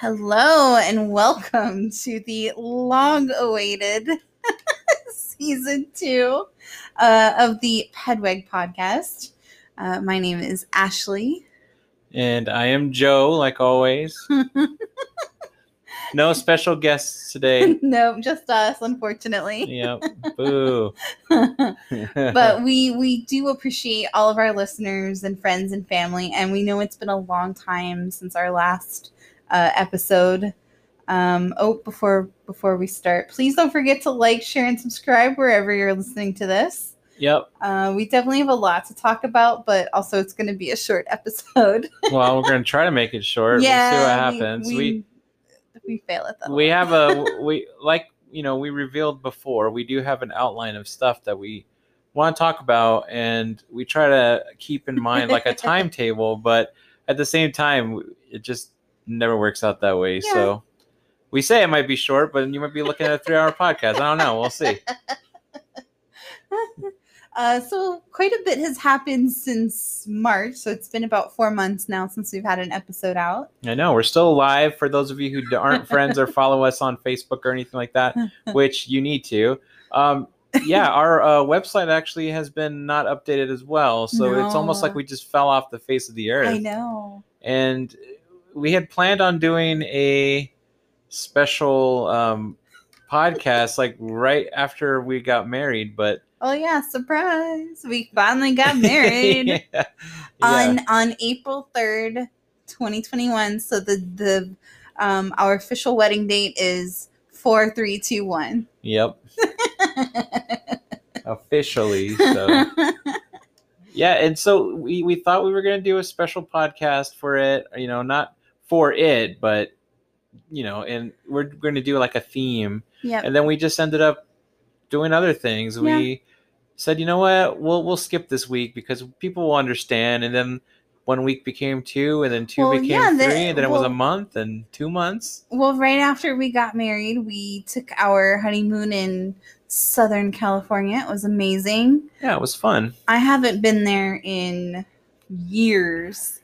Hello and welcome to the long awaited season two uh, of the Pedweg podcast. Uh, my name is Ashley. And I am Joe, like always. no special guests today. no, just us, unfortunately. Yep. Boo. but we we do appreciate all of our listeners and friends and family, and we know it's been a long time since our last uh, episode. Um, oh, before before we start, please don't forget to like, share, and subscribe wherever you're listening to this. Yep. Uh, we definitely have a lot to talk about, but also it's going to be a short episode. well, we're going to try to make it short. Yeah, we'll see what happens. We We we, we fail at that. we have a we like you know we revealed before we do have an outline of stuff that we want to talk about, and we try to keep in mind like a timetable, but at the same time, it just never works out that way. Yeah. So. We say it might be short, but you might be looking at a three-hour podcast. I don't know. We'll see. Uh, so quite a bit has happened since March. So it's been about four months now since we've had an episode out. I know we're still live for those of you who aren't friends or follow us on Facebook or anything like that, which you need to. Um, yeah, our uh, website actually has been not updated as well, so it's almost like we just fell off the face of the earth. I know. And we had planned on doing a special um, podcast like right after we got married, but Oh yeah, surprise! We finally got married yeah. Yeah. on on April third, twenty twenty one. So the the um, our official wedding date is four three two one. Yep. Officially, so. Yeah, and so we, we thought we were going to do a special podcast for it, you know, not for it, but you know, and we're going to do like a theme. Yeah. And then we just ended up doing other things. We said, you know what, we'll we'll skip this week because people will understand. And then one week became two, and then two Well, became yeah, the- three, and then it was a month and two months. Well, right after we got married, we took our honeymoon in Southern California. It was amazing. Yeah, it was fun. I haven't been there in years,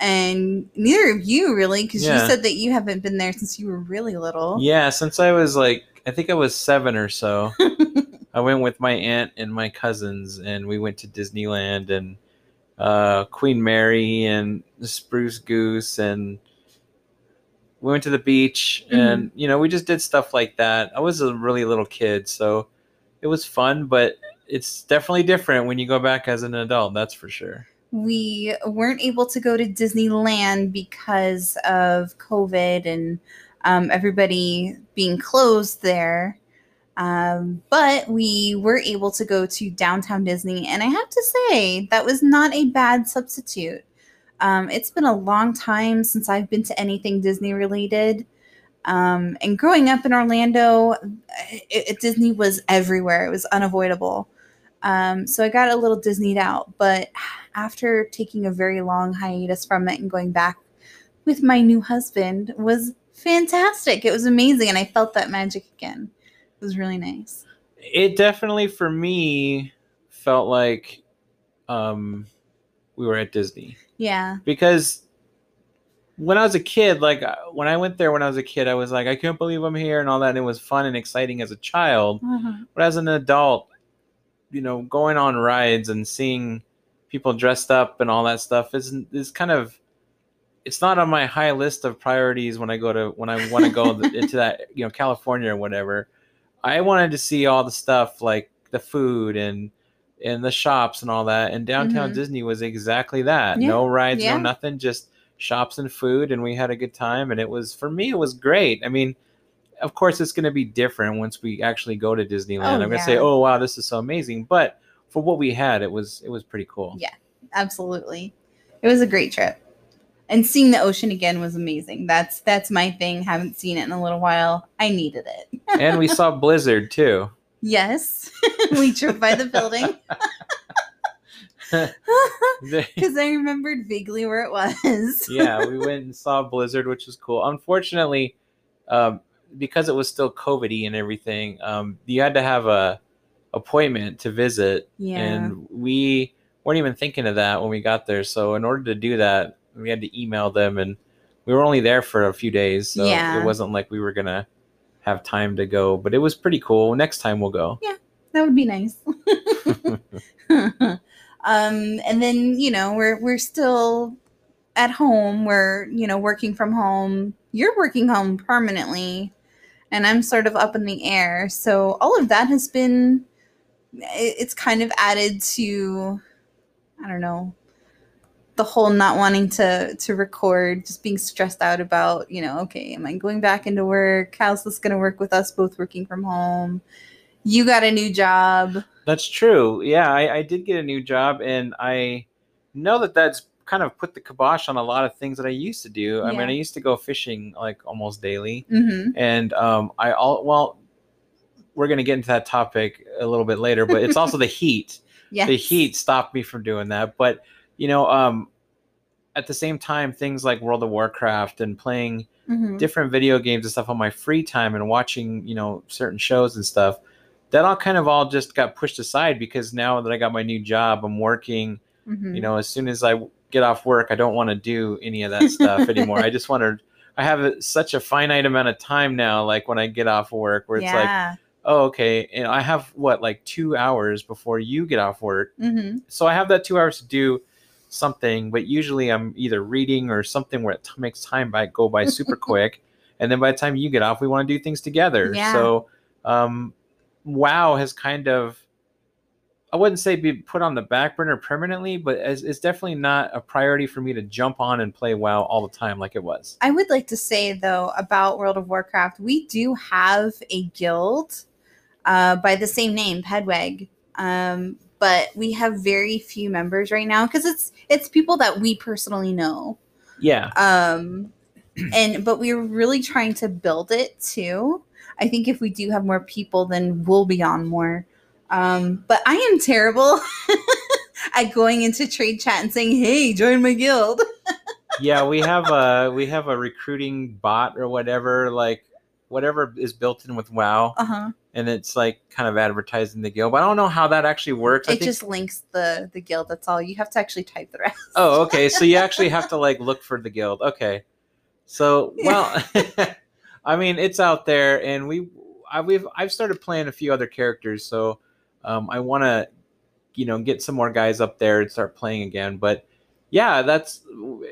and neither of you really, because Yeah. you said that you haven't been there since you were really little. Yeah, since I was like, I think I was seven or so. I went with my aunt and my cousins, and we went to Disneyland and uh, Queen Mary and Spruce Goose, and we went to the beach, and you know, we just did stuff like that. I was a really little kid, so it was fun, but it's definitely different when you go back as an adult. That's for sure. We weren't able to go to Disneyland because of COVID and um, everybody being closed there. Um, but we were able to go to downtown Disney, and I have to say that was not a bad substitute. Um, it's been a long time since I've been to anything Disney related. Um, and growing up in Orlando, it, it- Disney was everywhere. It was unavoidable. Um, so I got a little Disneyed out, but after taking a very long hiatus from it and going back with my new husband was fantastic. It was amazing, and I felt that magic again. It was really nice. it definitely for me felt like um we were at disney Yeah, because when i was a kid like uh, when i went there when i was a kid i was like i can't believe i'm here and all that and it was fun and exciting as a child Uh-huh. but as an adult you know going on rides and seeing people dressed up and all that stuff is is kind of it's not on my high list of priorities when i go to when i want to go into that you know california or whatever. I wanted to see all the stuff like the food and and the shops and all that and downtown Mhm. disney was exactly that. Yeah, no rides yeah. no nothing just shops and food and we had a good time and it was for me it was great. I mean of course it's going to be different once we actually go to disneyland. Oh, i'm going to say oh wow this is so amazing but for what we had it was it was pretty cool Yeah. absolutely. It was a great trip, and seeing the ocean again was amazing. That's that's my thing. Haven't seen it in a little while. I needed it. and we saw blizzard too Yes, we drove by the building because I remembered vaguely where it was. yeah, we went and saw Blizzard, which was cool. Unfortunately, um, because it was still COVID-y and everything, um, you had to have a appointment to visit, Yeah. and we weren't even thinking of that when we got there. So in order to do that, we had to email them, and we were only there for a few days, so Yeah. it wasn't like we were gonna have time to go. But it was pretty cool. Next time we'll go. Yeah, that would be nice. um, and then you know we're we're still at home. We're you know working from home. You're working home permanently, and I'm sort of up in the air. So all of that has been it's kind of added to I don't know the whole not wanting to to record, just being stressed out about you know okay, am I going back into work? How's this going to work with us both working from home? You got a new job. That's true. Yeah, I, I did get a new job, and I know that that's kind of put the kibosh on a lot of things that I used to do. I mean, I used to go fishing like almost daily, Mm-hmm. and um, I all well, we're gonna get into that topic a little bit later, but it's also the heat. Yes. The heat stopped me from doing that, but you know, um, at the same time, things like World of Warcraft and playing Mhm. different video games and stuff on my free time and watching you know certain shows and stuff that all kind of all just got pushed aside because now that i got my new job i'm working Mhm. you know as soon as i get off work i don't want to do any of that stuff anymore i just want to i have a, such a finite amount of time now like when i get off work where it's like yeah. Oh okay and i have what like two hours before you get off work mm-hmm. so I have that two hours to do something, but usually I'm either reading or something where it t- makes time by go by super quick, and then by the time you get off, we want to do things together. Yeah. So, um, WoW has kind of, I wouldn't say be put on the back burner permanently, but it's, it's definitely not a priority for me to jump on and play WoW all the time like it was. I would like to say though about World of Warcraft, we do have a guild uh, by the same name, Pedweg. Um, but we have very few members right now because it's it's people that we personally know. Yeah, Um, and but we're really trying to build it too. I think if we do have more people, then we'll be on more. Um, but I am terrible at going into trade chat and saying, "Hey, join my guild." yeah, we have a we have a recruiting bot or whatever, like whatever is built in with WoW. Uh huh. And it's like kind of advertising the guild. But I don't know how that actually works. I It think- just links the the guild. That's all. You have to actually type the rest. oh, okay. So you actually have to like look for the guild. Okay. So well, I mean, it's out there, and we, I, we've, I've started playing a few other characters, so um, I want to, you know, get some more guys up there and start playing again. But yeah, that's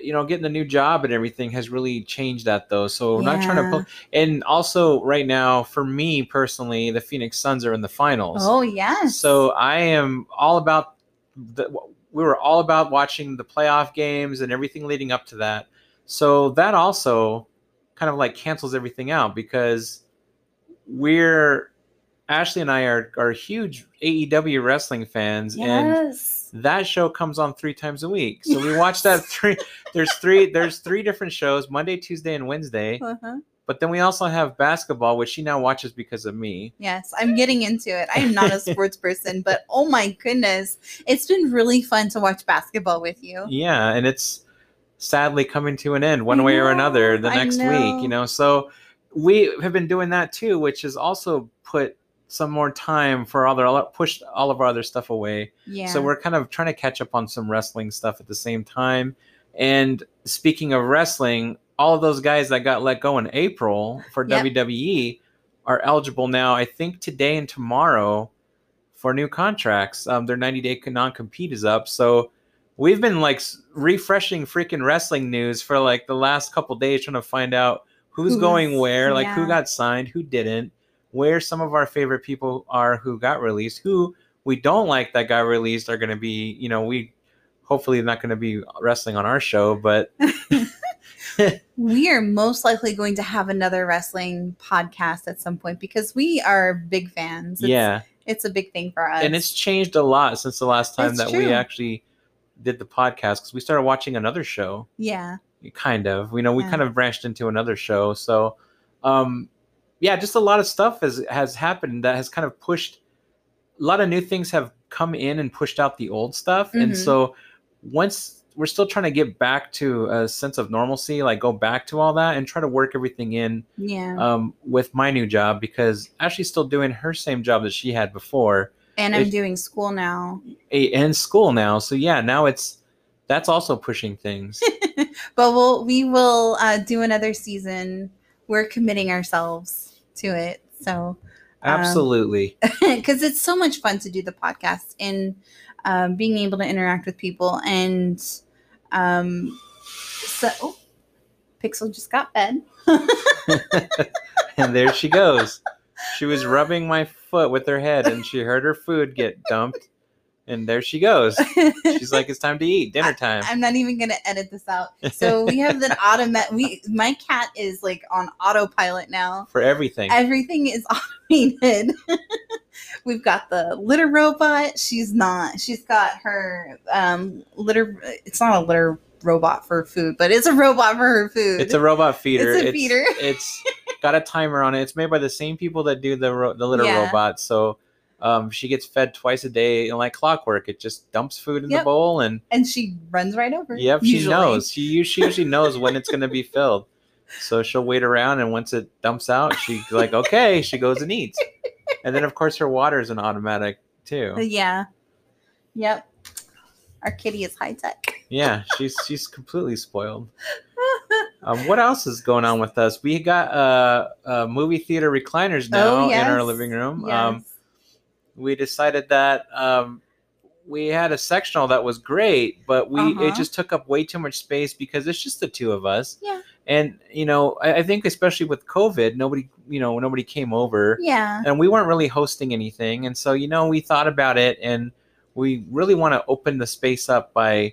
you know, getting a new job and everything has really changed that though. So we're not trying to Yeah. put. And also, right now, for me personally, the Phoenix Suns are in the finals. Oh yes. So I am all about the. We were all about watching the playoff games and everything leading up to that. So that also kind of like cancels everything out because we're Ashley and I are are huge AEW wrestling fans and yes. That show comes on three times a week. So we watch that three there's three there's three different shows, Monday, Tuesday, and Wednesday. Uh-huh. But then we also have basketball, which she now watches because of me. Yes, I'm getting into it. I am not a sports person, but oh my goodness, it's been really fun to watch basketball with you. Yeah, and it's sadly coming to an end one I way or another the next week, you know. So we have been doing that too, which has also put some more time for other pushed all of our other stuff away. Yeah. So we're kind of trying to catch up on some wrestling stuff at the same time. And speaking of wrestling, all of those guys that got let go in April for Yep. WWE are eligible now. I think today and tomorrow for new contracts. Um, their 90 day non compete is up. So we've been like refreshing freaking wrestling news for like the last couple days, trying to find out who's, Who's- going where, like who got signed, who didn't, where some of our favorite people are who got released, who we don't like that got released are going to be, you know, we hopefully not going to be wrestling on our show, but we are most likely going to have another wrestling podcast at some point because we are big fans. It's, yeah. It's a big thing for us. And it's changed a lot since the last time That's that we actually did the podcast because we started watching another show. yeah. kind of you know we Yeah. kind of branched into another show so um yeah just a lot of stuff has has happened that has kind of pushed a lot of new things have come in and pushed out the old stuff and Mhm. so once we're still trying to get back to a sense of normalcy like go back to all that and try to work everything in Yeah. um, with my new job because Ashley's still doing her same job that she had before and I'm it- doing school now. and school now so yeah now it's that's also pushing things but we'll we will uh, do another season. We're committing ourselves to it. So Absolutely. because it's so much fun to do the podcast and um, being able to interact with people and um, so oh, Pixel just got fed. and there she goes. She was rubbing my foot with her head and she heard her food get dumped. And there she goes. She's like, it's time to eat, dinner time. I'm not even gonna edit this out. So we have the automatic. We my cat is like on autopilot now. For everything. Everything is automated. We've got the litter robot. She's not. She's got her um litter. It's not a litter robot for food, but it's a robot for her food. It's a robot feeder. It's a feeder. It's got a timer on it. It's made by the same people that do the ro- the litter Yeah. robot. So um, she gets fed twice a day, and like clockwork, it just dumps food in the bowl, and and she runs right over. yep, she knows. She she usually knows when it's going to be filled. So she'll wait around, and once it dumps out, she's like, okay, she goes and eats. And then of course her water is an automatic too. Uh, Yeah. Yep. Our kitty is high tech. Yeah, she's she's completely spoiled. Um, what else is going on with us? We got uh, uh movie theater recliners now Oh, in our living room. Yes. Um, we decided that um, we had a sectional that was great, but we Uh-huh. it just took up way too much space because it's just the two of us. Yeah. And you know, I, I think especially with COVID, nobody you know nobody came over, yeah. and we weren't really hosting anything, and so you know we thought about it, and we really want to open the space up by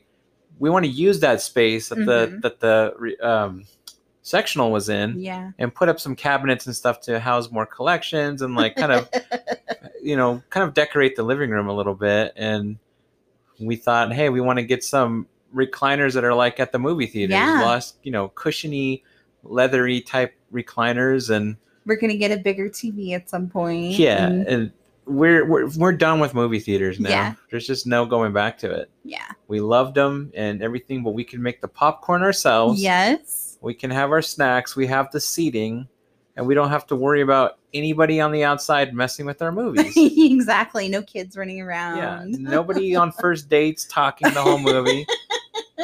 we want to use that space that the Mhm. that the um, sectional was in Yeah. and put up some cabinets and stuff to house more collections and like kind of you know kind of decorate the living room a little bit and we thought hey we want to get some recliners that are like at the movie theaters Yeah. lost you know cushiony leathery type recliners and We're gonna get a bigger TV at some point. yeah and- and we're we're, we're done with movie theaters now Yeah. there's just no going back to it yeah. we loved them and everything but we can make the popcorn ourselves Yes. We can have our snacks we have the seating and we don't have to worry about anybody on the outside messing with our movies exactly. No kids running around. yeah nobody on first dates talking the whole movie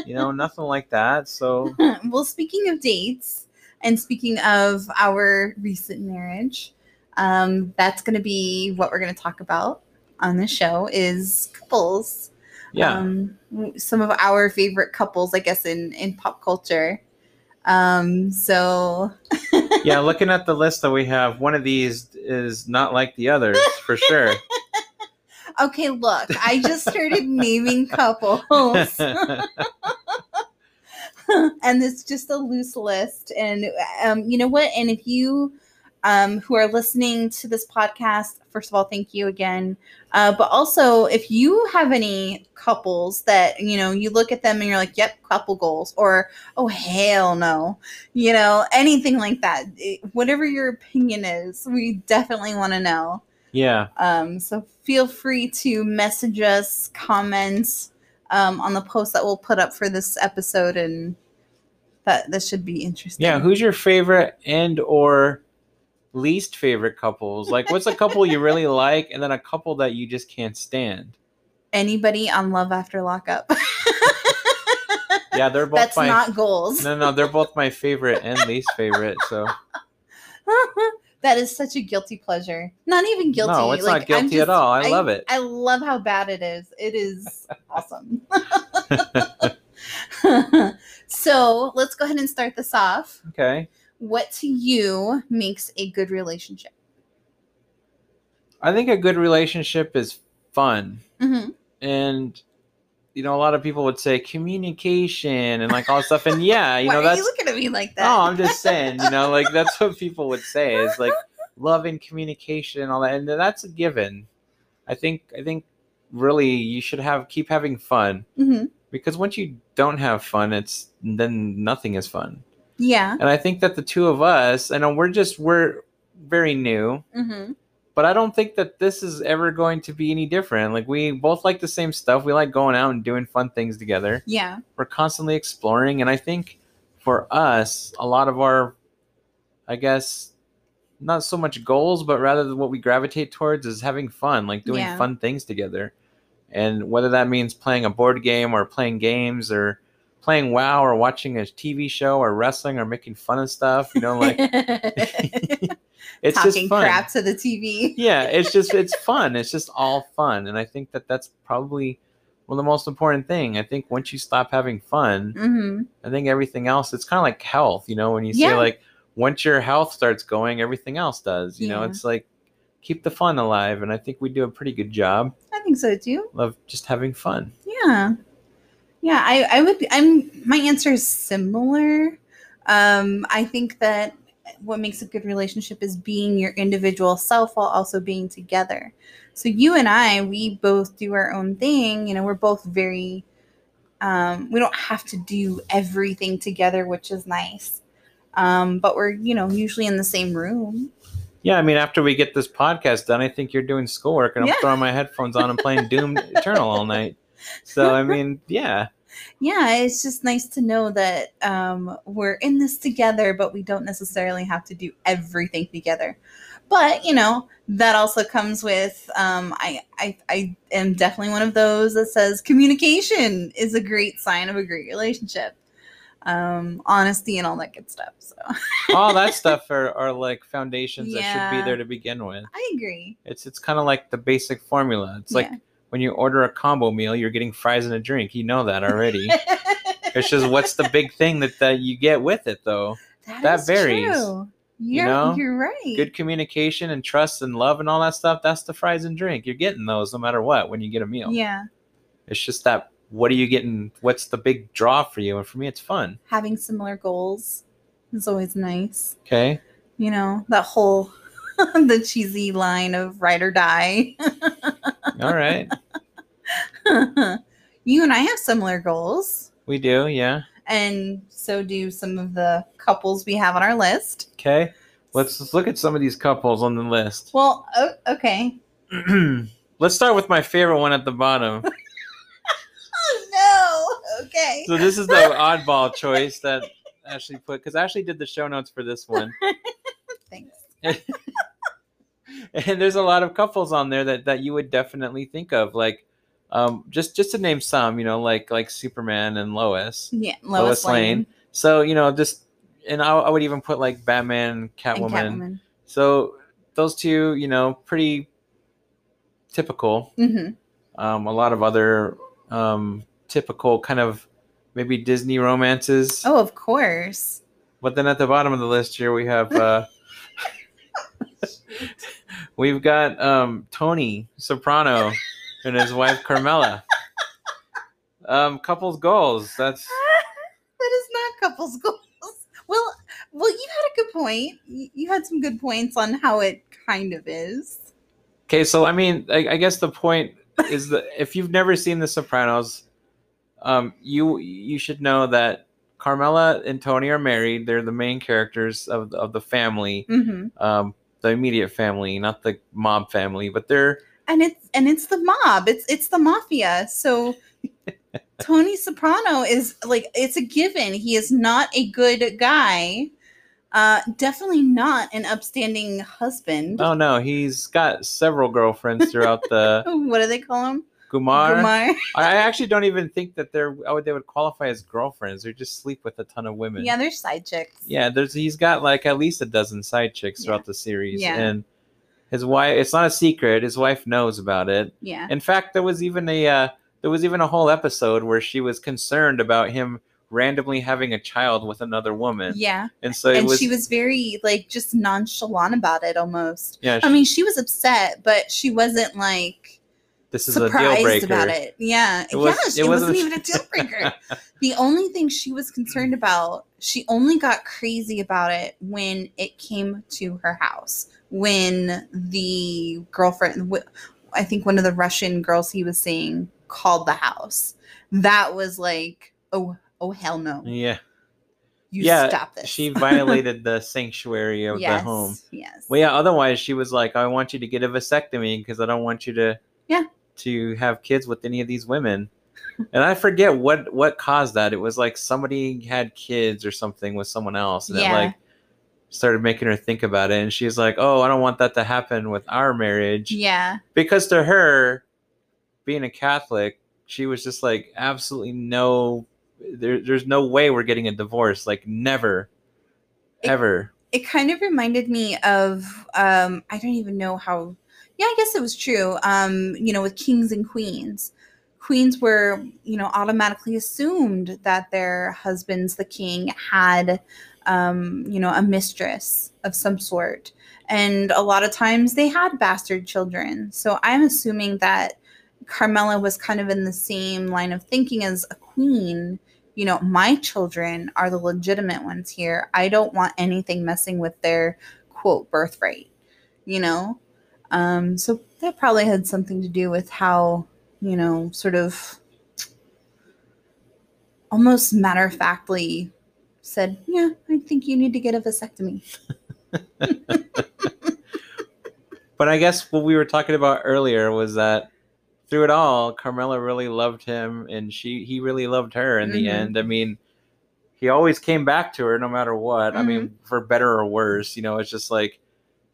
you know nothing like that so well, speaking of dates and speaking of our recent marriage, um, that's going to be what we're going to talk about on the show is couples. yeah Um, some of our favorite couples, I guess, in in pop culture. Um, so yeah looking at the list that we have one of these is not like the others for sure okay, look, I just started naming couples. and it's just a loose list. And um, you know what? And if you um, who are listening to this podcast, first of all, thank you again. Uh, but also, if you have any couples that you know, you look at them and you're like, "Yep, couple goals," or "Oh hell no," you know, anything like that. It- whatever your opinion is, we definitely want to know. yeah Um, so feel free to message us, comments um, on the post that we'll put up for this episode, and that this should be interesting. yeah who's your favorite and or least favorite couples like what's a couple you really like and then a couple that you just can't stand Anybody on Love After Lockup? yeah they're both That's my not goals. no no they're both my favorite and least favorite so that is such a guilty pleasure. Not even guilty. No, it's not Like, I'm guilty at all. I love it. I love how bad it is. It is awesome. so let's go ahead and start this off. okay What to you makes a good relationship? i think a good relationship is fun. Hmm and you know a lot of people would say communication and like all stuff. And yeah you Why know are that's you looking at me like that? Oh, i'm just saying you know like that's what people would say is like love and communication and all that. And that's a given. I think i think really you should have keep having fun. Hmm because once you don't have fun it's then nothing is fun Yeah. and i think that the two of us i know we're just we're very new hmm but I don't think that this is ever going to be any different. Like we both like the same stuff. We like going out and doing fun things together. Yeah. We're constantly exploring, and I think for us, a lot of our, I guess, not so much goals, but rather what we gravitate towards is having fun, like doing Yeah. fun things together. And whether that means playing a board game or playing games or playing WoW or watching a TV show or wrestling or making fun of stuff. You know, like it's Talking just fun. crap to the TV. yeah, it's just it's fun. It's just all fun, and I think that that's probably well the most important thing. I think once you stop having fun, hmm I think everything else. It's kind of like health, you know, when you say like once your health starts going, everything else does. You know, it's like keep the fun alive, and I think we do a pretty good job I think so too. of just having fun. Yeah. Yeah, I, I would I'm my answer is similar. Um, I think that what makes a good relationship is being your individual self while also being together. So you and I, we both do our own thing. You know, we're both very um, we don't have to do everything together, which is nice. Um, but we're, you know, usually in the same room. Yeah, I mean, after we get this podcast done, I think you're doing schoolwork, and I'm throwing my headphones on and playing Doom Eternal all night. So I mean, yeah, yeah, it's just nice to know that um, we're in this together, but we don't necessarily have to do everything together. But you know, that also comes with um, I, I I am definitely one of those that says communication is a great sign of a great relationship. Um, honesty and all that good stuff. So all that stuff are, are like foundations that should be there to begin with. I agree. It's it's kind of like the basic formula. It's like Yeah. When you order a combo meal, you're getting fries and a drink. You know that already. it's just what's the big thing that, that you get with it though. that varies, true. You're, know? you're right. Good communication and trust and love and all that stuff. That's the fries and drink. You're getting those no matter what when you get a meal. Yeah. It's just that what are you getting? What's the big draw for you? And for me, it's fun. Having similar goals is always nice. Okay. You know, that whole the cheesy line of ride or die. All right. you and I have similar goals, We do. Yeah. and so do some of the couples we have on our list. Okay. Let's, let's look at some of these couples on the list. Well, oh, okay. let's start with my favorite one at the bottom. Oh no. Okay. So this is the oddball choice that Ashley put because Ashley did the show notes for this one. Thanks. and there's a lot of couples on there that, that you would definitely think of like um, just just to name some you know like like superman and lois Yeah, lois, Lois, lane. Lane, so you know just and I, I would even put like batman and catwoman. Catwoman. so those two you know pretty typical hmm um, a lot of other um, typical kind of maybe disney romances Oh, of course. But then at the bottom of the list here we have uh we've got um Tony Soprano and his wife Carmela. Um couples goals. That's that is not couples goals. Well, well, you had a good point. You, you had some good points on how it kind of is. okay, so I mean I, I guess the point is that if you've never seen The Sopranos, um you you should know that Carmela and Tony are married. They're the main characters of of the family. hmm Um the immediate family, not the mob family, but they're And it's and it's the mob. It's it's the mafia. So Tony Soprano is like it's a given. He is not a good guy. Uh, definitely not an upstanding husband. Oh no, he's got several girlfriends throughout the What do they call him? Gumar. Gumar. I actually don't even think that they're would they would qualify as girlfriends. They just sleep with a ton of women. Yeah, they're side chicks. Yeah, there's he's got like at least a dozen side chicks throughout the series. Yeah. And his wife it's not a secret, his wife knows about it. Yeah. In fact, there was even a uh, there was even a whole episode where she was concerned about him randomly having a child with another woman. Yeah. And so it and was she was very like just nonchalant about it almost. yeah, I mean, she was upset, but she wasn't like this is a deal surprised breaker. about it. Yeah. It was- yes, it it, wasn't, wasn't- even a deal breaker. the only thing she was concerned mm. about, she only got crazy about it when it came to her house. When the girlfriend, I think one of the Russian girls he was seeing called the house. That was like, oh, oh, hell no. Yeah. You yeah, stop this. She violated the sanctuary of yes, the home. Yes. Well, yeah. Otherwise, she was like, "I want you to get a vasectomy because I don't want you to, Yeah. To have kids with any of these women." and I forget what what caused that. It was like somebody had kids or something with someone else, and it like started making her think about it. And she's like, "Oh, I don't want that to happen with our marriage," Yeah. because to her, being a Catholic, she was just like absolutely no there, there's no way we're getting a divorce. Like never, It- ever. it kind of reminded me of um i don't even know how yeah i guess it was true um you know with kings and queens queens were you know automatically assumed that their husbands the king had um you know a mistress of some sort and a lot of times they had bastard children so i'm assuming that carmela was kind of in the same line of thinking as a queen you know, my children are the legitimate ones here. I don't want anything messing with their quote birthright, you know? Um, so that probably had something to do with how, you know, sort of almost matter of factly said, Yeah, I think you need to get a vasectomy. But I guess what we were talking about earlier was that through it all, Carmela really loved him, and she he really loved her in the Mhm. end. I mean, he always came back to her no matter what. I mean, for better or worse. You know, it's just like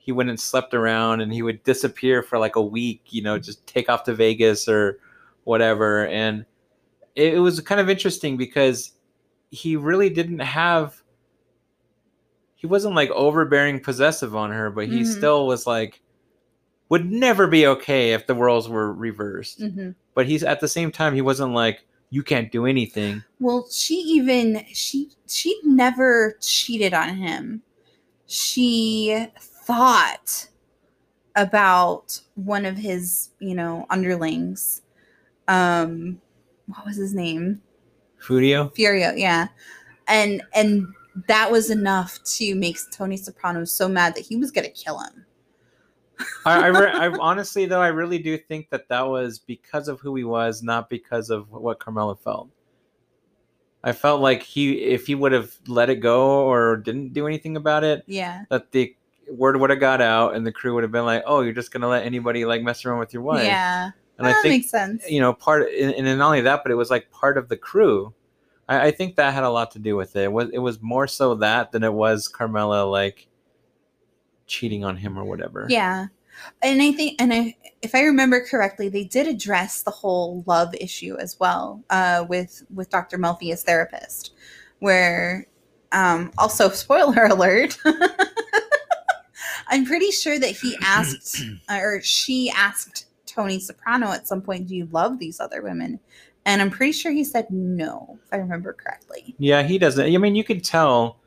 he went and slept around, and he would disappear for like a week. You know, just take off to Vegas or whatever, and it, it was kind of interesting because he really didn't have. He wasn't like overbearing, possessive on her, but he Mhm. still was like would never be okay if the roles were reversed. Mm-hmm. But he's at the same time he wasn't like you can't do anything. Well, she even she she never cheated on him. She thought about one of his, you know, underlings. Um what was his name? Furio. Furio, yeah. And and that was enough to make Tony Soprano so mad that he was going to kill him. I, I, re- I honestly though I really do think that that was because of who he was, not because of what Carmela felt. I felt like he, if he would have let it go or didn't do anything about it, Yeah. that the word would have got out and the crew would have been like, "Oh, you're just gonna let anybody like mess around with your wife." Yeah. and that I think makes sense. you know part and, and not only that but it was like part of the crew I, I think that had a lot to do with it. it was it was more so that than it was carmela like cheating on him or whatever Yeah. And I think, and I, if I remember correctly, they did address the whole love issue as well uh, with with Dr. Melfi as therapist, where um, also spoiler alert. I'm pretty sure that he asked or she asked Tony Soprano at some point, "Do you love these other women?" And I'm pretty sure he said no, if I remember correctly. yeah he doesn't i mean you could tell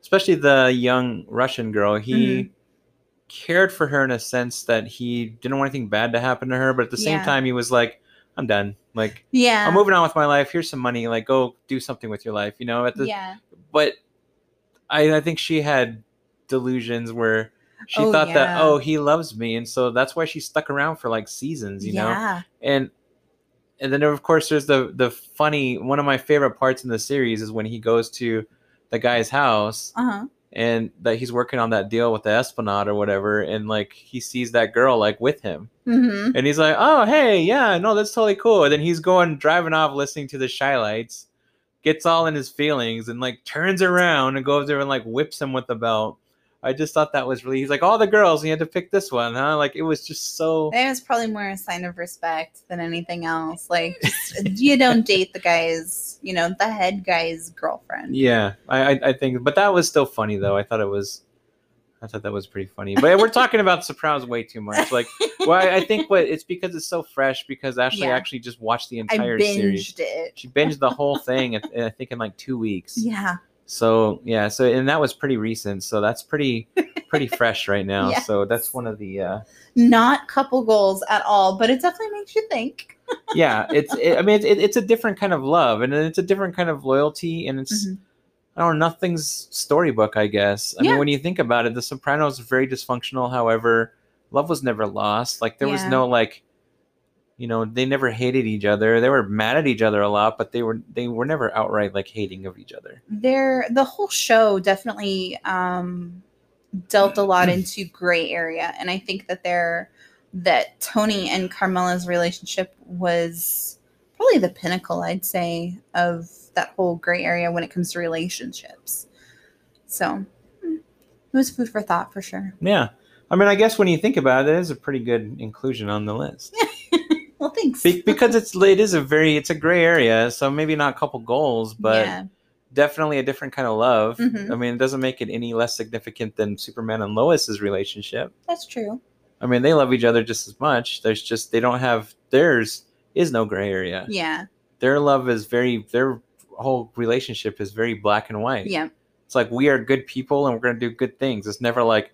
especially the young russian girl he Mm-hmm. cared for her in a sense that he didn't want anything bad to happen to her but at the same Yeah. time he was like i'm done like Yeah. i'm moving on with my life here's some money like go do something with your life you know at the yeah. but I, I think she had delusions where she Oh, thought that oh he loves me and so that's why she stuck around for like seasons you know? And and then of course there's the the funny one of my favorite parts in the series is when he goes to the guy's house Uh huh. and that he's working on that deal with the esplanade or whatever and like he sees that girl like with him. Mm-hmm. and he's like oh hey yeah no that's totally cool. And then he's going driving off listening to the Chi-Lites gets all in his feelings and like turns around and goes there and like whips him with the belt i just thought that was really he's like all the girls and you had to pick this one huh like it was just so It was probably more a sign of respect than anything else. Like, just, you don't date the guy's, you know, the head guy's girlfriend. yeah I, I i think but that was still funny though i thought it was i thought that was pretty funny but we're talking about sopranos way too much like well I, I think what it's because it's so fresh because ashley Yeah. actually just watched the I entire binged series it. she binged the whole thing i I think in like two weeks Yeah. So yeah, so and that was pretty recent. So that's pretty pretty fresh right now. Yes. So that's one of the uh Not couple goals at all, but it definitely makes you think. yeah. It's it, I mean it's, it, it's a different kind of love and it's a different kind of loyalty and it's Mhm. I don't know nothing's storybook I guess. I Yeah. mean when you think about it, The Sopranos is very dysfunctional. However, love was never lost. Like there was no like you know they never hated each other. They were mad at each other a lot, but they were they were never outright like hating of each other. There, the whole show definitely um, dealt a lot into gray area, and I think that there, that Tony and Carmela's relationship was probably the pinnacle, I'd say, of that whole gray area when it comes to relationships. So, mm, it was food for thought for sure. Yeah. I mean, I guess when you think about it, it is a pretty good inclusion on the list. Well, thanks. Be- because it's it is a very it's a gray area, so maybe not a couple goals, but yeah. definitely a different kind of love. Mhm. I mean, it doesn't make it any less significant than Superman and Lois's relationship. That's true. I mean, they love each other just as much. There's just they don't have theirs is no gray area. Yeah. Their love is very their whole relationship is very black and white. Yeah. It's like we are good people and we're gonna do good things. It's never like,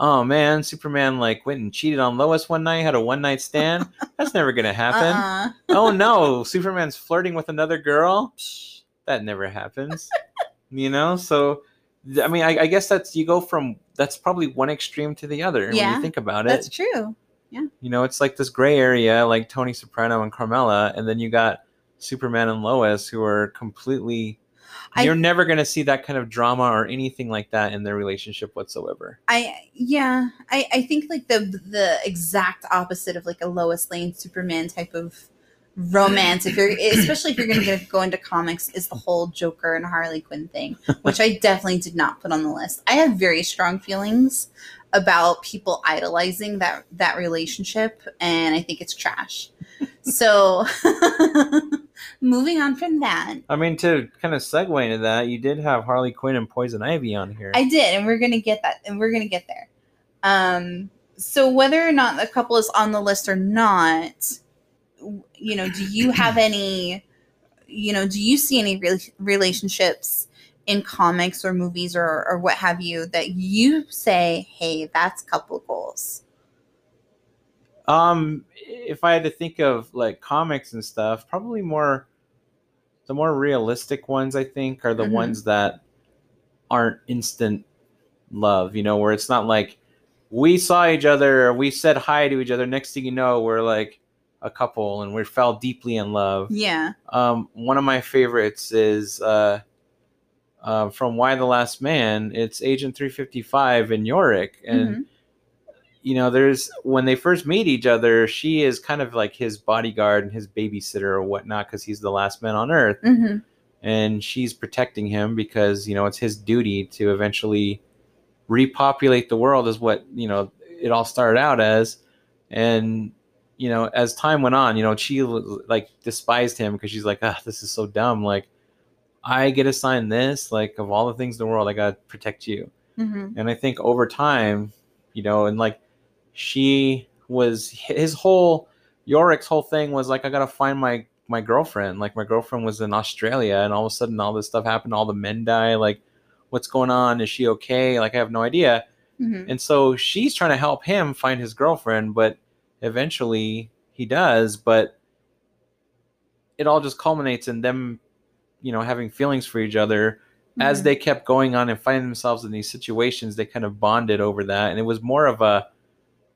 oh man, Superman like went and cheated on Lois one night, had a one night stand. That's never gonna happen. Uh-uh. oh no, Superman's flirting with another girl. Psh, that never happens. you know, so I mean, I, I guess that's you go from that's probably one extreme to the other when Yeah, you think about it. That's true. Yeah. You know, it's like this gray area, like Tony Soprano and Carmela, and then you got Superman and Lois, who are completely. I- you're never going to see that kind of drama or anything like that in their relationship whatsoever. I yeah, I I think like the the exact opposite of like a Lois Lane Superman type of romance if you're especially if you're going to go into comics is the whole Joker and Harley Quinn thing, which I definitely did not put on the list. I have very strong feelings about people idolizing that that relationship and I think it's trash. So moving on from that, I mean, to kind of segue into that, you did have Harley Quinn and Poison Ivy on here. I did, and we're gonna get that, and we're gonna get there. Um, so whether or not the couple is on the list or not, you know, do you have any, you know, do you see any rel relationships in comics or movies or or what have you that you say, hey, that's couple goals? Um, if I had to think of like comics and stuff, probably more the more realistic ones I think are the Mhm. ones that aren't instant love, you know, where it's not like we saw each other, we said hi to each other, next thing you know, we're like a couple and we fell deeply in love. Yeah. Um, one of my favorites is uh, uh, from Y: The Last Man. It's Agent 355 and Yorick. And Mhm. You know, there's when they first meet each other, she is kind of like his bodyguard and his babysitter or whatnot because he's the last man on Earth, Mhm. and she's protecting him because you know it's his duty to eventually repopulate the world, is what you know it all started out as, and you know as time went on, you know she like despised him because she's like, ah, this is so dumb, like. I get assigned this, like of all the things in the world, I gotta protect you Mhm. and i think over time you know and like she was his whole yorick's whole thing was like i gotta find my my girlfriend like my girlfriend was in australia and all of a sudden all this stuff happened all the men die like what's going on is she okay like i have no idea Mhm. and so she's trying to help him find his girlfriend but eventually he does but it all just culminates in them you know having feelings for each other as Mhm. they kept going on and finding themselves in these situations, they kind of bonded over that. And it was more of a,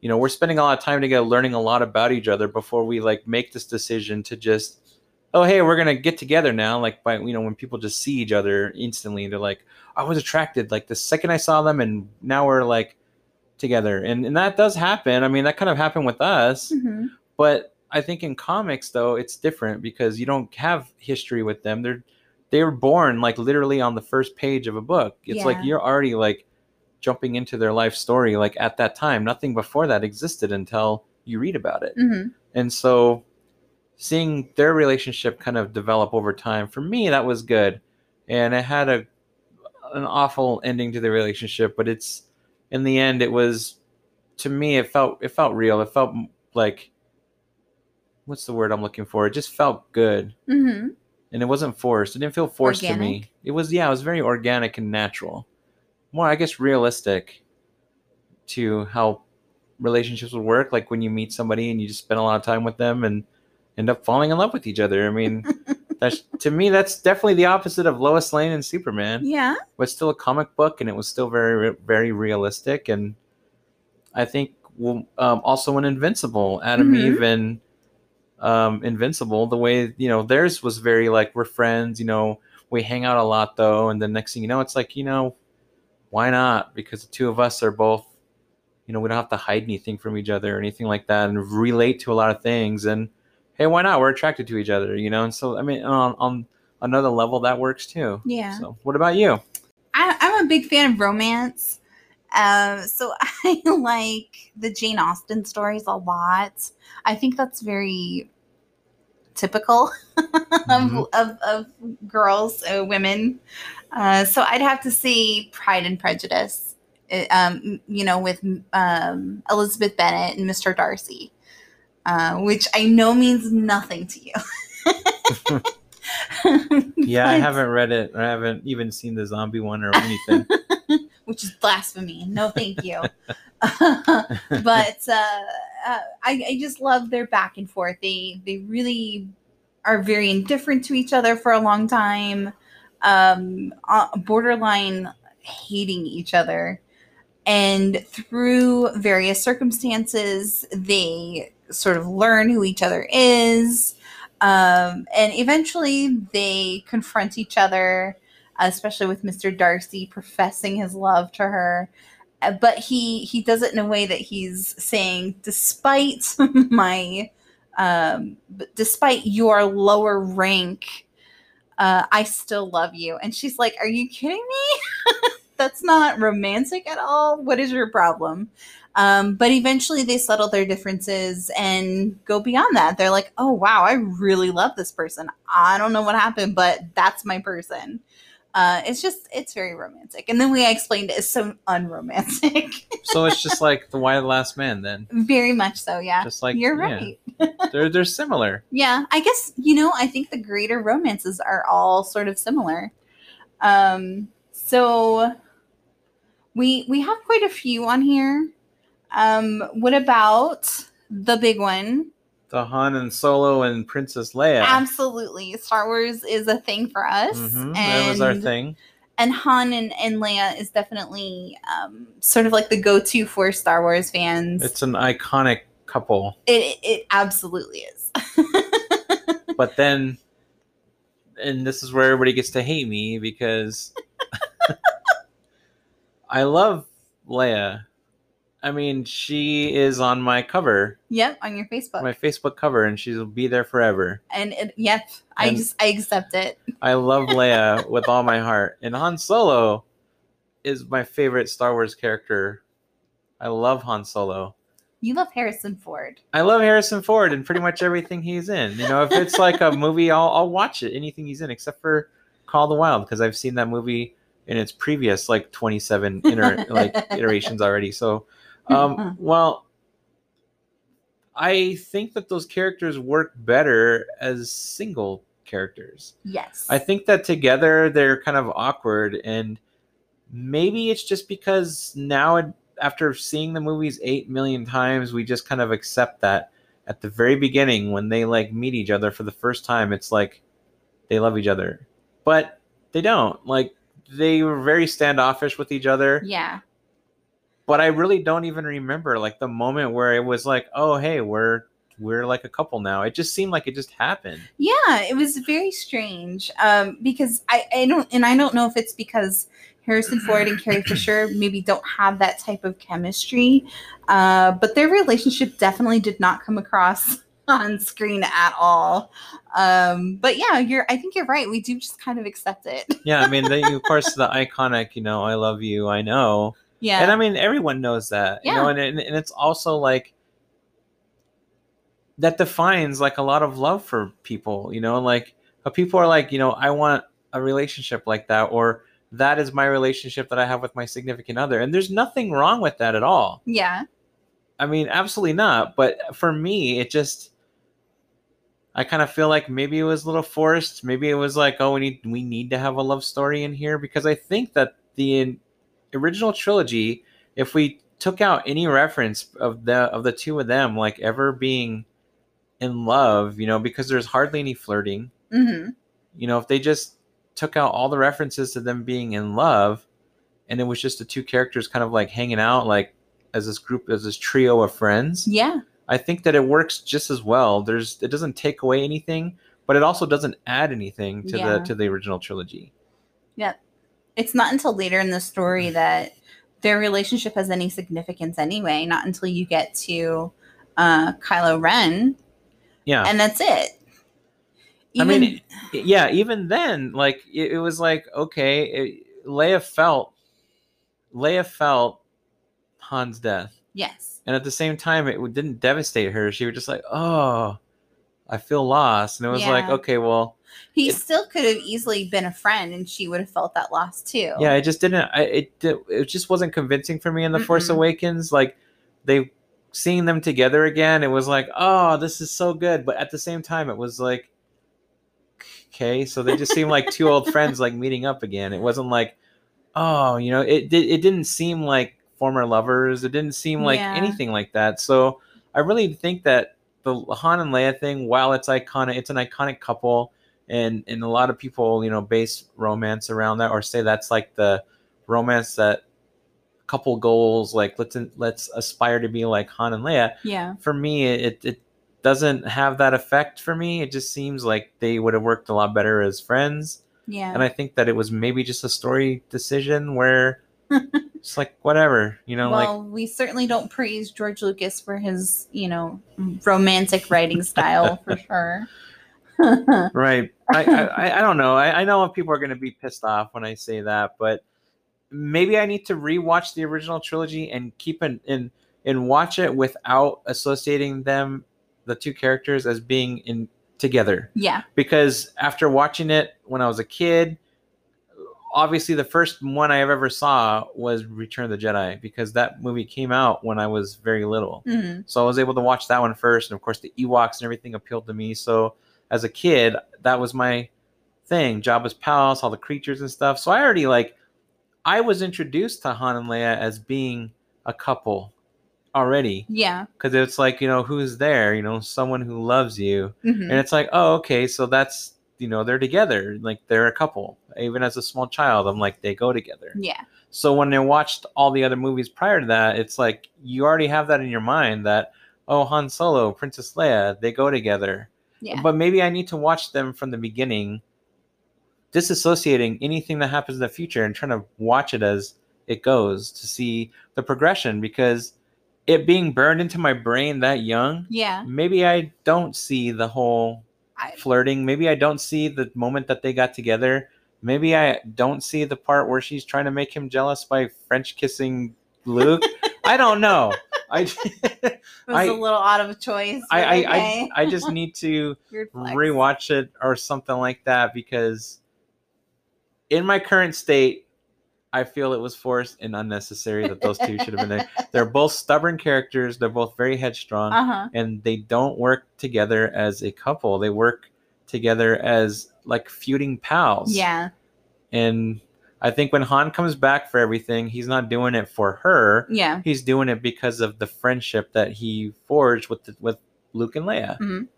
you know, we're spending a lot of time together learning a lot about each other before we like make this decision to just, oh, hey, we're going to get together now. Like, by, you know, when people just see each other instantly, they're like, I was attracted like the second I saw them and now we're like together. And, and that does happen. I mean, that kind of happened with us. Mhm. But I think in comics though, it's different because you don't have history with them. They're they were born like literally on the first page of a book. It's like you're already like jumping into their life story like at that time. Nothing before that existed until you read about it. Mhm. And so seeing their relationship kind of develop over time for me that was good. And it had a an awful ending to the relationship, but it's in the end it was to me it felt it felt real. It felt like what's the word I'm looking for? It just felt good Mhm. and it wasn't forced. It didn't feel forced to me. It was yeah, it was very organic and natural. More I guess realistic to how relationships would work like when you meet somebody and you just spend a lot of time with them and end up falling in love with each other. I mean, that's to me that's definitely the opposite of Lois Lane and Superman Yeah. but still a comic book and it was still very very realistic and i think well, um, also in invincible adam Mhm. eve and um, invincible the way you know theirs was very like we're friends you know we hang out a lot though and the next thing you know it's like you know why not because the two of us are both you know we don't have to hide anything from each other or anything like that and relate to a lot of things and hey why not we're attracted to each other you know and so i mean on, on another level that works too Yeah. so what about you I, I'm a big fan of romance. Um, so I like the Jane Austen stories a lot. I think that's very typical Mhm. of, of, of girls, uh, women. Uh, so I'd have to see Pride and Prejudice, uh, um, you know, with um, Elizabeth Bennet and Mr. Darcy, uh, which I know means nothing to you. Yeah, I haven't read it. I haven't even seen the zombie one or anything. Which is blasphemy. No, thank you. but uh, uh, I, I just love their back and forth. They they really are very indifferent to each other for a long time, um, uh, borderline hating each other, and through various circumstances, they sort of learn who each other is. Um, and eventually they confront each other especially with Mr. Darcy professing his love to her. Uh, But he he does it in a way that he's saying, despite my, um, despite your lower rank, uh, I still love you. And she's like, "Are you kidding me? That's not romantic at all. What is your problem?" Um, but eventually they settle their differences and go beyond that. They're like, "Oh wow, I really love this person. I don't know what happened, but that's my person." Uh, it's just it's very romantic, and then we explained it is so unromantic. so it's just like the Y: The Last Man. Then very much so, yeah. just like You're yeah, right. they're they're similar. Yeah, I guess you know. I think the greater romances are all sort of similar. Um, so we we have quite a few on here. Um, what about the big one? The Han and Solo and Princess Leia. Absolutely, Star Wars is a thing for us, Mhm, That was our thing. and Han and, and Leia is definitely um, sort of like the go-to for Star Wars fans. It's an iconic couple. it it absolutely is. But then, and this is where everybody gets to hate me because I love Leia. I mean, she is on my cover, yep, on your Facebook, my Facebook cover, and she'll be there forever. and it, yep, I just I accept it. I love Leia with all my heart. And Han Solo is my favorite Star Wars character. I love Han Solo. You love Harrison Ford. I love Harrison Ford and pretty much everything he's in. You know, if it's like a movie, I'll, I'll watch it. Anything he's in, except for Call of the Wild, because I've seen that movie in its previous like 27 iter- like iterations already. So, um, well, I think that those characters work better as single characters. Yes. I think that together they're kind of awkward, and maybe it's just because now, after seeing the movies eight million times, we just kind of accept that at the very beginning when they like meet each other for the first time, it's like they love each other, but they don't. Like they were very standoffish with each other, yeah. But I really don't even remember like the moment where it was like, oh hey, we're we're like a couple now. It just seemed like it just happened. Yeah, it was very strange. Um, because I, I don't and I don't know if it's because Harrison Ford and Carrie Fisher maybe don't have that type of chemistry. Uh, but their relationship definitely did not come across on screen at all. Um, but yeah, you're I think you're right. We do just kind of accept it. yeah, I mean, the, of course, the iconic, you know, I love you, I know. Yeah. And I mean, everyone knows that, you know, and, and, and it's also like that defines like a lot of love for people, you know, like people are like, you know, I want a relationship like that, or that is my relationship that I have with my significant other. And there's nothing wrong with that at all. yeah. I mean, absolutely not. But for me, it just I kind of feel like maybe it was a little forced. Maybe it was like, oh, we need we need to have a love story in here because I think that the original trilogy, if we took out any reference of the of the two of them like ever being in love, you know, because there's hardly any flirting. hmm You know, if they just took out all the references to them being in love, and it was just the two characters kind of like hanging out, like as this group, as this trio of friends. Yeah. I think that it works just as well. There's it doesn't take away anything, but it also doesn't add anything to Yeah. the to the original trilogy. It's not until later in the story that their relationship has any significance anyway, not until you get to uh Kylo Ren Yeah. and that's it. I mean, yeah, even then, like it, it was like okay, it, Leia felt, Leia felt Han's death. Yes. And at the same time, it didn't devastate her. She was just like, oh, I feel lost. And it was like, okay, well, He It- still could have easily been a friend and she would have felt that loss too. yeah, it just didn't, I, it, it just wasn't convincing for me in The Force Mm-mm. Awakens. Like, they, seeing them together again, it was like, oh, this is so good. But at the same time, it was like, okay, so they just seemed like two old friends, like meeting up again. It wasn't like, oh, you know, it, did it didn't seem like former lovers. It didn't seem like Yeah. anything like that. So I really think that the Han and Leia thing, while it's iconic, it's an iconic couple, and and a lot of people, you know, base romance around that or say that's like the romance that couple goals. Like let's let's aspire to be like Han and Leia. Yeah. For me, it it doesn't have that effect for me. It just seems like they would have worked a lot better as friends. Yeah. And I think that it was maybe just a story decision where it's like whatever, you know, like well, we certainly don't praise George Lucas for his, you know, romantic writing style for sure. right. I, I I don't know. I, I know people are going to be pissed off when I say that, but maybe I need to rewatch the original trilogy and keep an in and watch it without associating them, the two characters, as being in together. yeah. Because after watching it when I was a kid, obviously the first one I ever saw was Return of the Jedi because that movie came out when I was very little. hmm So I was able to watch that one first, and of course the Ewoks and everything appealed to me. So as a kid, that was my thing. Jabba's palace, all the creatures and stuff. So I already like, I was introduced to Han and Leia as being a couple already Yeah. because it's like you know who's there, you know, someone who loves you, hmm and it's like oh okay, so that's you know they're together, like they're a couple. Even as a small child, I'm like they go together. Yeah. So when I watched all the other movies prior to that, it's like you already have that in your mind that oh Han Solo, Princess Leia, they go together. Yeah. But maybe I need to watch them from the beginning, disassociating anything that happens in the future and trying to watch it as it goes to see the progression because it being burned into my brain that young, yeah. maybe I don't see the whole I, flirting. Maybe I don't see the moment that they got together. Maybe I don't see the part where she's trying to make him jealous by French kissing Luke. I don't know. I it was I- a little out of choice. I I, okay. I I just need to rewatch it or something like that because in my current state, I feel it was forced and unnecessary that those two should have been there. They're both stubborn characters. They're both very headstrong. Uh huh. and they don't work together as a couple. They work together as like feuding pals. Yeah. And I think when Han comes back for everything, he's not doing it for her. Yeah. He's doing it because of the friendship that he forged with the, with Luke and Leia. Mhm.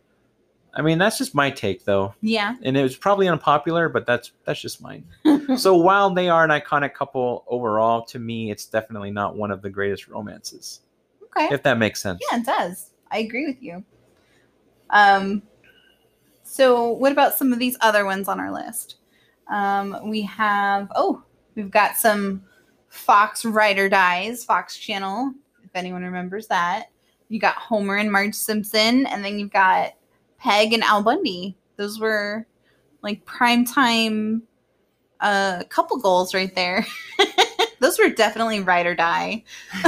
I mean, that's just my take though. Yeah. And it was probably unpopular, but that's that's just mine. so while they are an iconic couple overall, to me it's definitely not one of the greatest romances. okay. If that makes sense. Yeah, it does. I agree with you. Um, so what about some of these other ones on our list? Um, we have oh, we've got some Fox Rider Dies, Fox Channel, if anyone remembers that. You got Homer and Marge Simpson, and then you've got Peg and Al Bundy. Those were like prime time uh couple goals right there. Those were definitely ride or die.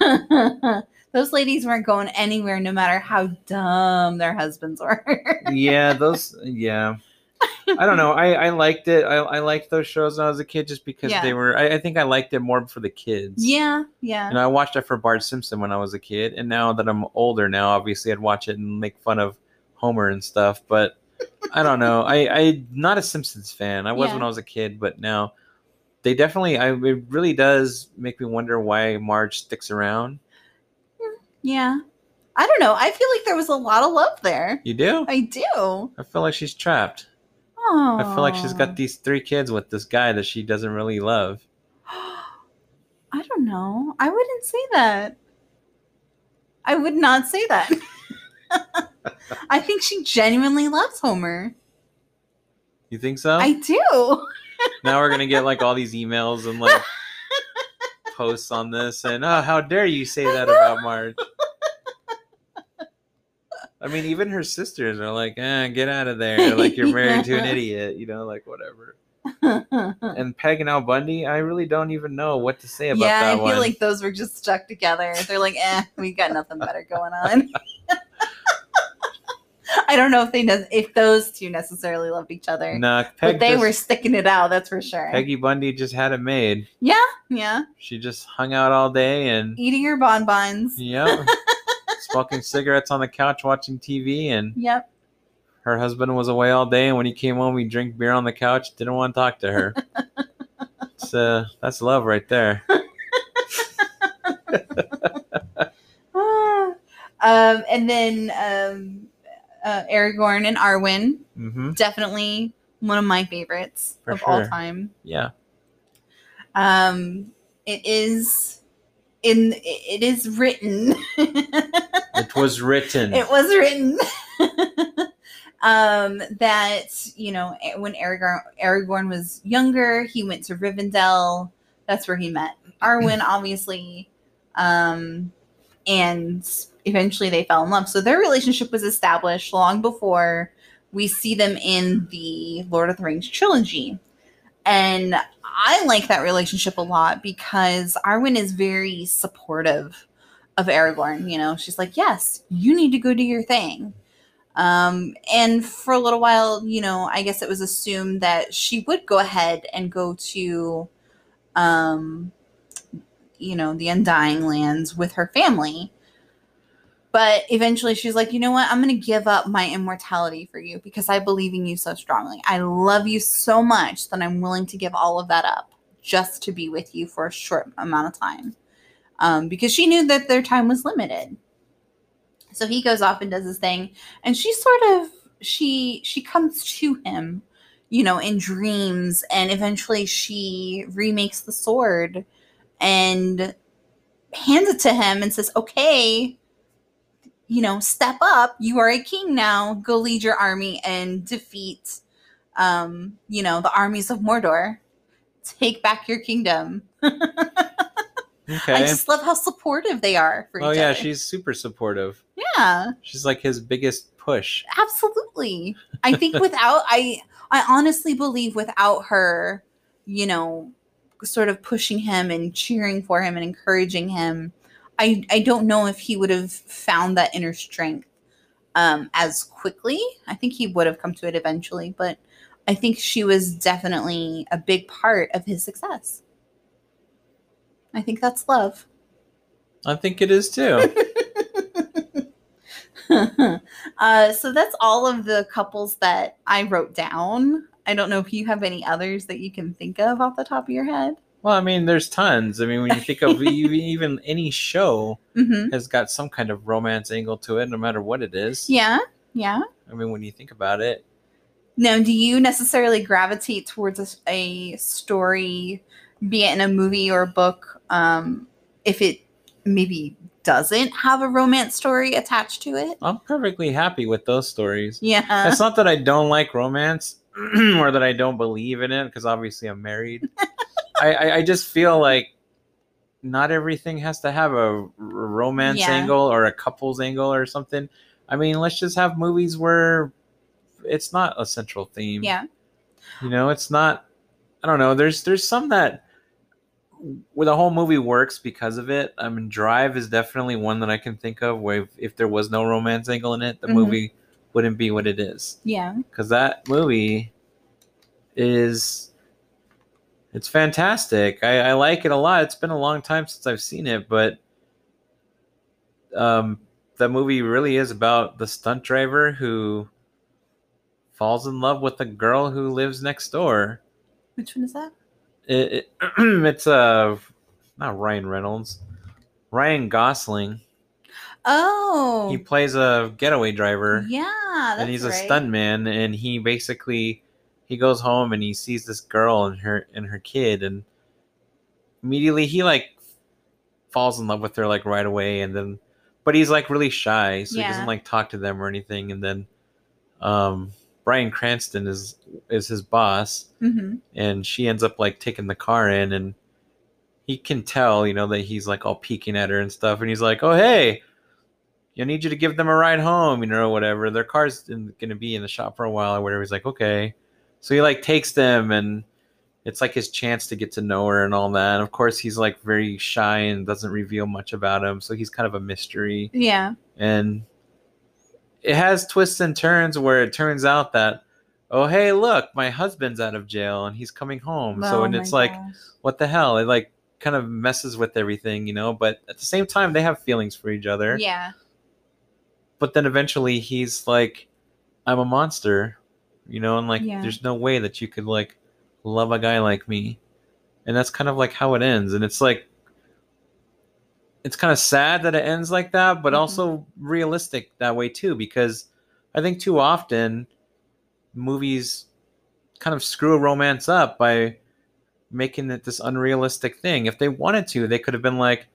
Those ladies weren't going anywhere no matter how dumb their husbands were. yeah, those. Yeah, I don't know. I I liked it. I I liked those shows when I was a kid just because Yeah. they were. I, I think I liked it more for the kids. yeah, yeah. Know, I watched it for Bart Simpson when I was a kid, and now that I'm older now, obviously I'd watch it and make fun of Homer and stuff. But I don't know. I I'm not a Simpsons fan. I was Yeah. when I was a kid, but now they definitely. I it really does make me wonder why Marge sticks around. Yeah. I don't know. I feel like there was a lot of love there. You do? I do. I feel like she's trapped. Oh. I feel like she's got these three kids with this guy that she doesn't really love. I don't know. I wouldn't say that. I would not say that. I think she genuinely loves Homer. You think so? I do. now we're gonna get like all these emails and like posts on this, and oh, how dare you say that about Marge? I mean, even her sisters are like, eh, "Get out of there! Like you're married to an idiot," you know, like whatever. And Peg and Al Bundy, I really don't even know what to say about yeah, that I feel one. like those were just stuck together. They're like, eh, we got nothing better going on. I don't know if they know if those two necessarily loved each other, nah, but they just- were sticking it out. That's for sure. Peggy Bundy just had it made. Yeah, yeah, She just hung out all day and eating your bonbons. yep, smoking cigarettes on the couch, watching TV, and Yep. her husband was away all day. And when he came home, he drank beer on the couch. Didn't want to talk to her. so that's love right there. Ah. um, and then um, uh, Aragorn and Arwen, hmm definitely one of my favorites For of all time. Yeah. Um, it is in it is written. It was written. it was written um, that you know when Aragorn Aragorn was younger, he went to Rivendell. That's where he met Arwen, obviously, um, and eventually they fell in love. So their relationship was established long before we see them in the Lord of the Rings trilogy. And I like that relationship a lot because Arwen is very supportive of Aragorn. You know, she's like, yes, you need to go do your thing. Um, and for a little while, you know, I guess it was assumed that she would go ahead and go to, um, you know, the Undying Lands with her family. But eventually she's like, you know what? I'm going to give up my immortality for you because I believe in you so strongly. I love you so much that I'm willing to give all of that up just to be with you for a short amount of time. Um, because she knew that their time was limited. So he goes off and does his thing. And she sort of she she comes to him, you know, in dreams, and eventually she remakes the sword and hands it to him and says, Okay, you know, step up. You are a king now. Go lead your army and defeat, um, you know, the armies of Mordor. Take back your kingdom. Okay. I just love how supportive they are for Oh yeah, other. she's super supportive. yeah, She's like his biggest push. absolutely. I think without I I honestly believe without her, you know, sort of pushing him and cheering for him and encouraging him, I I don't know if he would have found that inner strength um as quickly. I think he would have come to it eventually, but I think she was definitely a big part of his success. I think that's love. I think it is too. uh, so that's all of the couples that I wrote down. I don't know if you have any others that you can think of off the top of your head. well, I mean, there's tons. I mean, when you think of even, any show hmm has got some kind of romance angle to it, no matter what it is. Yeah, yeah. I mean, when you think about it, Now, do you necessarily gravitate towards a story, be it in a movie or a book, um, if it maybe doesn't have a romance story attached to it? I'm perfectly happy with those stories. Yeah. It's not that I don't like romance or that I don't believe in it, because obviously I'm married. I, I, I just feel like not everything has to have a romance Yeah. angle or a couples angle or something. I mean, let's just have movies where it's not a central theme. yeah. You know, it's not. I don't know. There's there's some that where the whole movie works because of it. I mean, Drive is definitely one that I can think of where if, if there was no romance angle in it, the Mhm. movie wouldn't be what it is. Yeah. Because that movie is it's fantastic. I, I like it a lot. It's been a long time since I've seen it, but um, that movie really is about the stunt driver who falls in love with the girl who lives next door. Which one is that? It, it, it's uh not Ryan Reynolds, Ryan Gosling. Oh. He plays a getaway driver. yeah. That's and he's a right. stuntman and he basically he goes home and he sees this girl and her and her kid and immediately he like falls in love with her like right away and then but he's like really shy so he doesn't like talk to them or anything and then um Bryan Cranston is is his boss Mhm. and she ends up like taking the car in and he can tell you know that he's like all peeking at her and stuff and he's like oh hey I need you to give them a ride home you know whatever their car's gonna be in the shop for a while or whatever he's like okay so he like takes them and it's like his chance to get to know her and all that. And of course, he's like very shy and doesn't reveal much about him, so he's kind of a mystery. Yeah. And it has twists and turns where it turns out that, oh hey, look, my husband's out of jail and he's coming home. so Oh and it's like, gosh. what the hell? It like kind of messes with everything, you know. But at the same time, they have feelings for each other. Yeah. But then eventually, he's like, I'm a monster, you know, and like, Yeah. there's no way that you could like love a guy like me, and that's kind of like how it ends. And it's like, it's kind of sad that it ends like that, but Mhm. also realistic that way too, because I think too often movies kind of screw a romance up by making it this unrealistic thing. If they wanted to, they could have been like,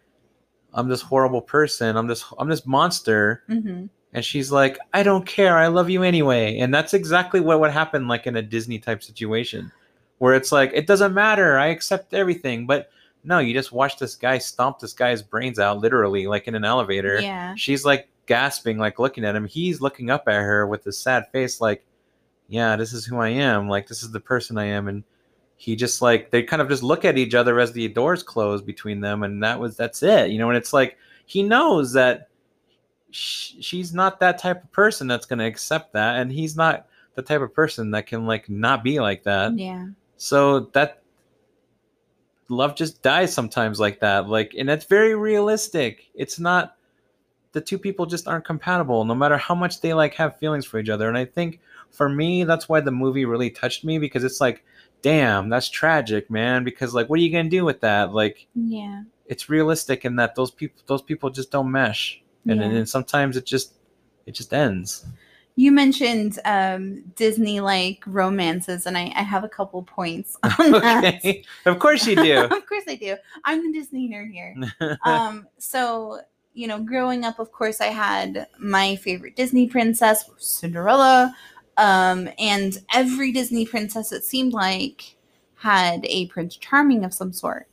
I'm this horrible person. I'm this I'm this monster. hmm And she's like, I don't care. I love you anyway. And that's exactly what would happen like in a Disney type situation where it's like, it doesn't matter. I accept everything. But no, you just watch this guy stomp this guy's brains out literally like in an elevator. Yeah. She's like gasping, like looking at him. He's looking up at her with a sad face, like, yeah, this is who I am. Like, this is the person I am. And he just like, they kind of just look at each other as the doors close between them. And that was, that's it, you know? And it's like, he knows that sh- she's not that type of person that's going to accept that. And he's not the type of person that can like not be like that. Yeah. So that love just dies sometimes like that. Like, and it's very realistic. It's not the two people just aren't compatible, no matter how much they like have feelings for each other. And I think for me, that's why the movie really touched me because it's like, damn, that's tragic, man. Because like, what are you gonna do with that? Like, Yeah. it's realistic in that those people, those people just don't mesh, and Yeah. and, and sometimes it just, it just ends. You mentioned um, Disney like romances, and I, I have a couple points on that. Of course you do. of course I do. I'm the Disney nerd here. um, so you know, growing up, of course, I had my favorite Disney princess, Cinderella, um, and every Disney princess, it seemed like, had a Prince Charming of some sort.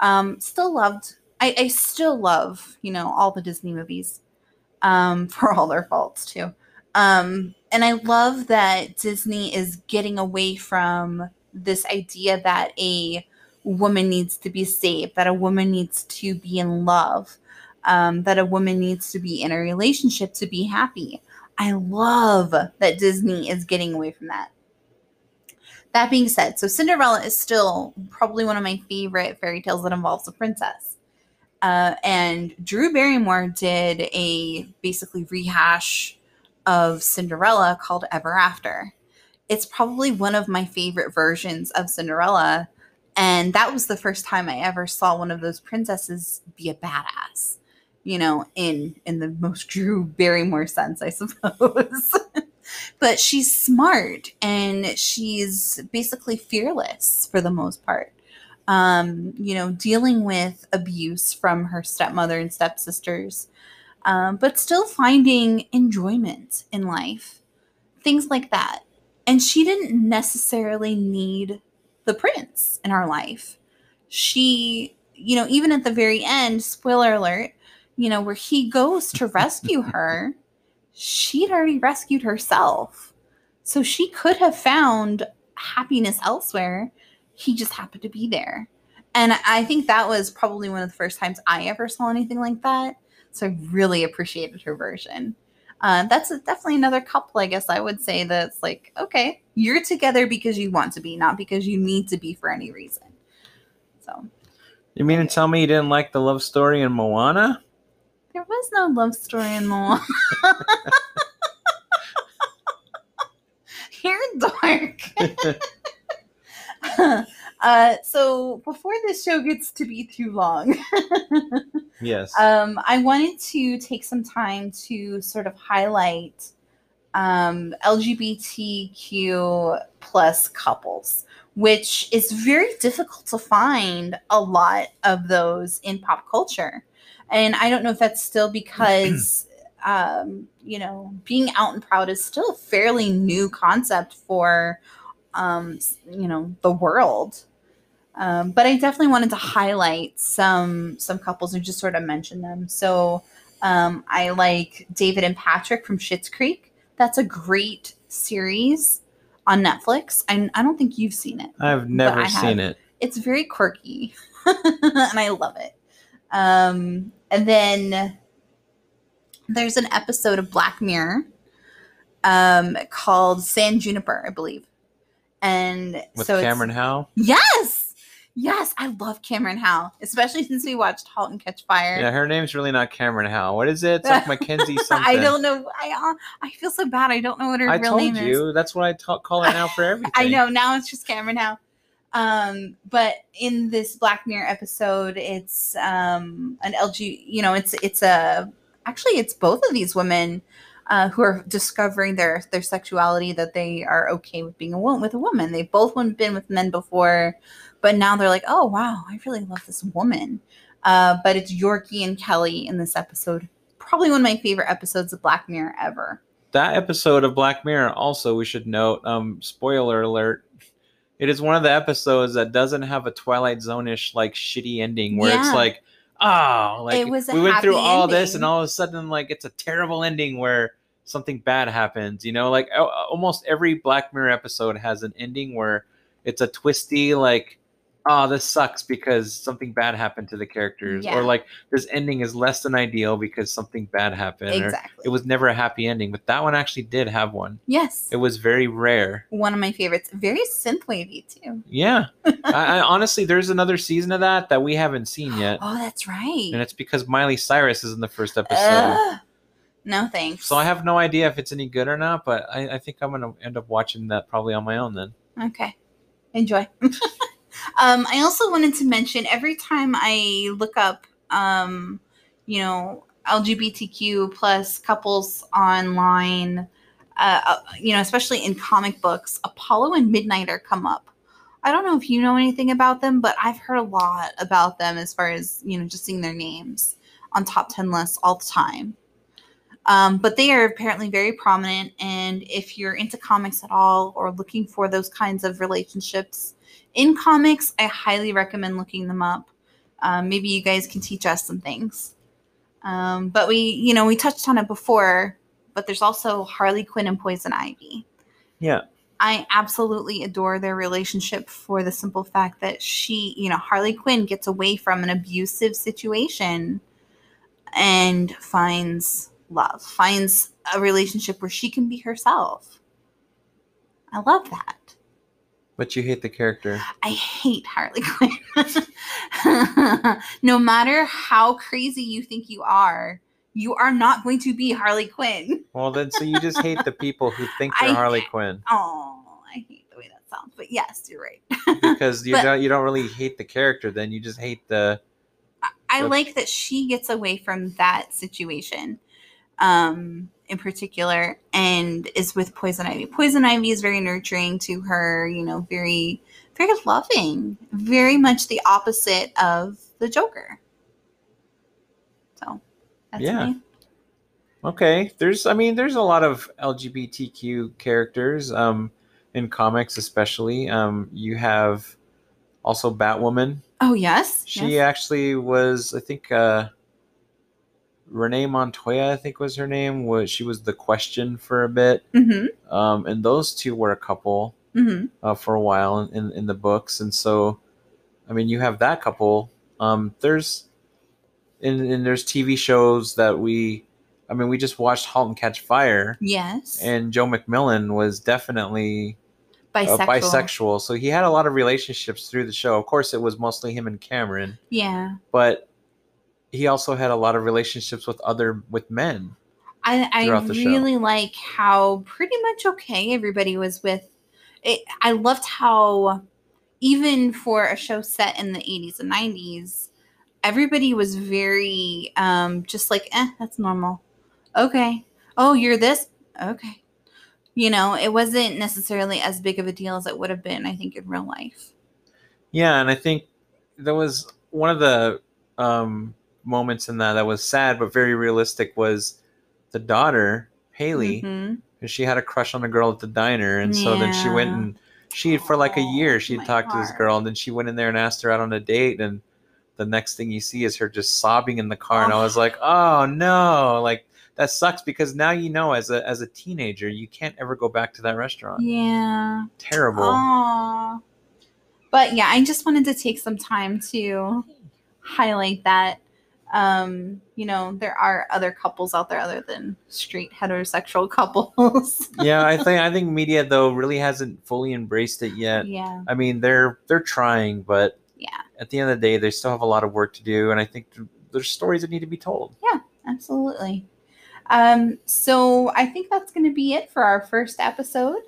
Um, still loved. I, I still love, you know, all the Disney movies, um, for all their faults too. Um, and I love that Disney is getting away from this idea that a woman needs to be saved, that a woman needs to be in love, um, that a woman needs to be in a relationship to be happy. I love that Disney is getting away from that. That being said, so Cinderella is still probably one of my favorite fairy tales that involves a princess. Uh, and Drew Barrymore did a basically rehash of Cinderella called Ever After. It's probably one of my favorite versions of Cinderella. And that was the first time I ever saw one of those princesses be a badass, you know, in in the most Drew Barrymore sense, I suppose. but she's smart and she's basically fearless for the most part. Um, you know, dealing with abuse from her stepmother and stepsisters, um, but still finding enjoyment in life, things like that. And she didn't necessarily need the prince in her life. She, you know, even at the very end, spoiler alert, you know, where he goes to rescue her, she'd already rescued herself. So she could have found happiness elsewhere. He just happened to be there. And I think that was probably one of the first times I ever saw anything like that. So I really appreciated her version. Uh, that's a, definitely another couple, I guess I would say, that's like, okay, you're together because you want to be, not because you need to be for any reason. So You mean to tell me you didn't like the love story in Moana? There was no love story in Moana. You're dark. uh, so before this show gets to be too long, yes. um, I wanted to take some time to sort of highlight um, LGBTQ plus couples, which is very difficult to find a lot of those in pop culture. And I don't know if that's still because, um, you know, being out and proud is still a fairly new concept for, um, you know, the world. Um, but I definitely wanted to highlight some some couples and just sort of mention them. So um, I like David and Patrick from Schitt's Creek. That's a great series on Netflix. I, I don't think you've seen it. I've never seen it. It's very quirky, and I love it. Um, and then there's an episode of Black Mirror um, called San Junipero, I believe. And With so it's- Cameron Howe. Yes. Yes, I love Cameron Howe, especially since we watched *Halt and Catch Fire*. Yeah, her name's really not Cameron Howe. What is it? It's like Mackenzie something. I don't know. I uh, I feel so bad. I don't know what her I real name is. I told you. That's what I ta- call her now for everything. I know now it's just Cameron Howe. Um, but in this Black Mirror episode, it's um an LG. You know, it's it's a actually it's both of these women uh, who are discovering their their sexuality that they are okay with being a woman with a woman. They've both been with men before, but now they're like, oh wow, I really love this woman. Uh, but it's Yorkie and Kelly in this episode. Probably one of my favorite episodes of Black Mirror ever. that episode of Black Mirror, also, we should note, um, spoiler alert, it is one of the episodes that doesn't have a Twilight Zone-ish, like, shitty ending where Yeah. it's like, oh, like, It was we went through happy all this and all of a sudden, like, it's a terrible ending where something bad happens, you know? Like, al- almost every Black Mirror episode has an ending where it's a twisty, like, oh, this sucks because something bad happened to the characters. Yeah. Or, like, this ending is less than ideal because something bad happened. or- Exactly. it was never a happy ending, but that one actually did have one. yes. It was very rare. one of my favorites. Very synthwavy too. Yeah. I, I honestly, there's another season of that that we haven't seen yet, Oh, that's right. and it's because Miley Cyrus is in the first episode. Ugh. No thanks. So I have no idea if it's any good or not, but I, I think I'm gonna end up watching that probably on my own then. Okay. Enjoy. um, I also wanted to mention every time I look up, um, you know, LGBTQ plus couples online, uh, uh, you know, especially in comic books, Apollo and Midnighter come up. I don't know if you know anything about them, but I've heard a lot about them as far as, you know, just seeing their names on top 10 lists all the time. Um, but they are apparently very prominent. And if you're into comics at all or looking for those kinds of relationships in comics, I highly recommend looking them up. Um, maybe you guys can teach us some things. Um, but we, you know, we touched on it before, but there's also Harley Quinn and Poison Ivy. Yeah. I absolutely adore their relationship for the simple fact that she, you know, Harley Quinn gets away from an abusive situation and finds love, finds a relationship where she can be herself. I love that. But you hate the character. I hate Harley Quinn. no matter how crazy you think you are, you are not going to be Harley Quinn. Well, then, so you just hate the people who think they're I- Harley Quinn Oh, I hate the way that sounds. But yes, you're right. because you But- don't you don't really hate the character. Then you just hate the I But- like that she gets away from that situation um in particular and is with Poison Ivy. Poison Ivy is very nurturing to her, you know, very very loving, very much the opposite of the Joker. So that's Yeah. me. Okay, there's I mean there's a lot of LGBTQ characters um in comics especially. Um you have also Batwoman. Oh yes. She yes. actually was I think uh Renee Montoya I think was her name was she was the question for a bit. Mm-hmm. Um and those two were a couple Mm-hmm. uh, for a while in, in, in the books and so I mean you have that couple. Um there's and, and there's TV shows that we I mean we just watched Halt and Catch Fire Yes. and Joe MacMillan was definitely bisexual. uh, bisexual. So he had a lot of relationships through the show. Of course, it was mostly him and Cameron, Yeah. but he also had a lot of relationships with other with men. I, I the show. really like how pretty much okay everybody was with it. I loved how even for a show set in the 80s and 90s, everybody was very um just like, eh, that's normal. Okay. Oh, you're this? Okay. You know, it wasn't necessarily as big of a deal as it would have been, I think, in real life. Yeah, and I think there was one of the um, moments in that that was sad but very realistic was the daughter Haley, Mhm. and she had a crush on a girl at the diner, and so then she went and she for like a year Oh, she'd my talked to this girl, and then she went in there and asked her out on a date, and the next thing you see is her just sobbing in the car, and I was Oh. like, oh no, like that sucks because now you know as a as a teenager you can't ever go back to that restaurant. Yeah. Terrible. Aw. But yeah, I just wanted to take some time to highlight that. Um, you know, there are other couples out there other than straight heterosexual couples. yeah, I think I think media though really hasn't fully embraced it yet. yeah. I mean, they're they're trying, but Yeah. at the end of the day, they still have a lot of work to do, and I think there's stories that need to be told. Yeah, absolutely. Um, so I think that's going to be it for our first episode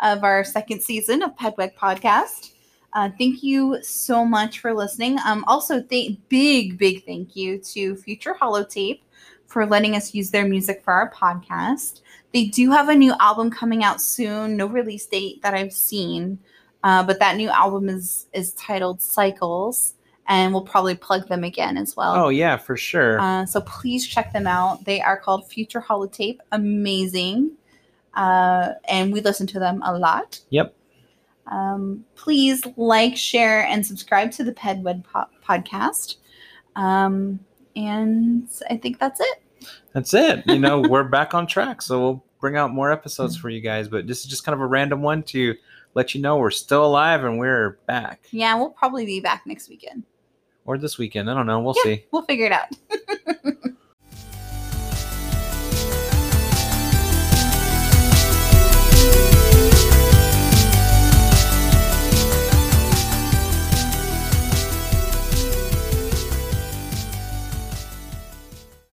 of our second season of Pedweg Podcast. Uh, thank you so much for listening. Um, also, th- big, big thank you to Future Holotape for letting us use their music for our podcast. They do have a new album coming out soon. No release date that I've seen, uh, but that new album is is titled Cycles, and we'll probably plug them again as well. Oh yeah, for sure. Uh, so please check them out. They are called Future Holotape. Amazing. Uh, and we listen to them a lot. Yep. Um, please like, share, and subscribe to the Pedwed po- podcast. Um, and I think that's it. That's it. You know, we're back on track, so we'll bring out more episodes for you guys. But this is just kind of a random one to let you know we're still alive and we're back. Yeah, we'll probably be back next weekend. Or this weekend. I don't know. We'll Yeah. see. We'll figure it out.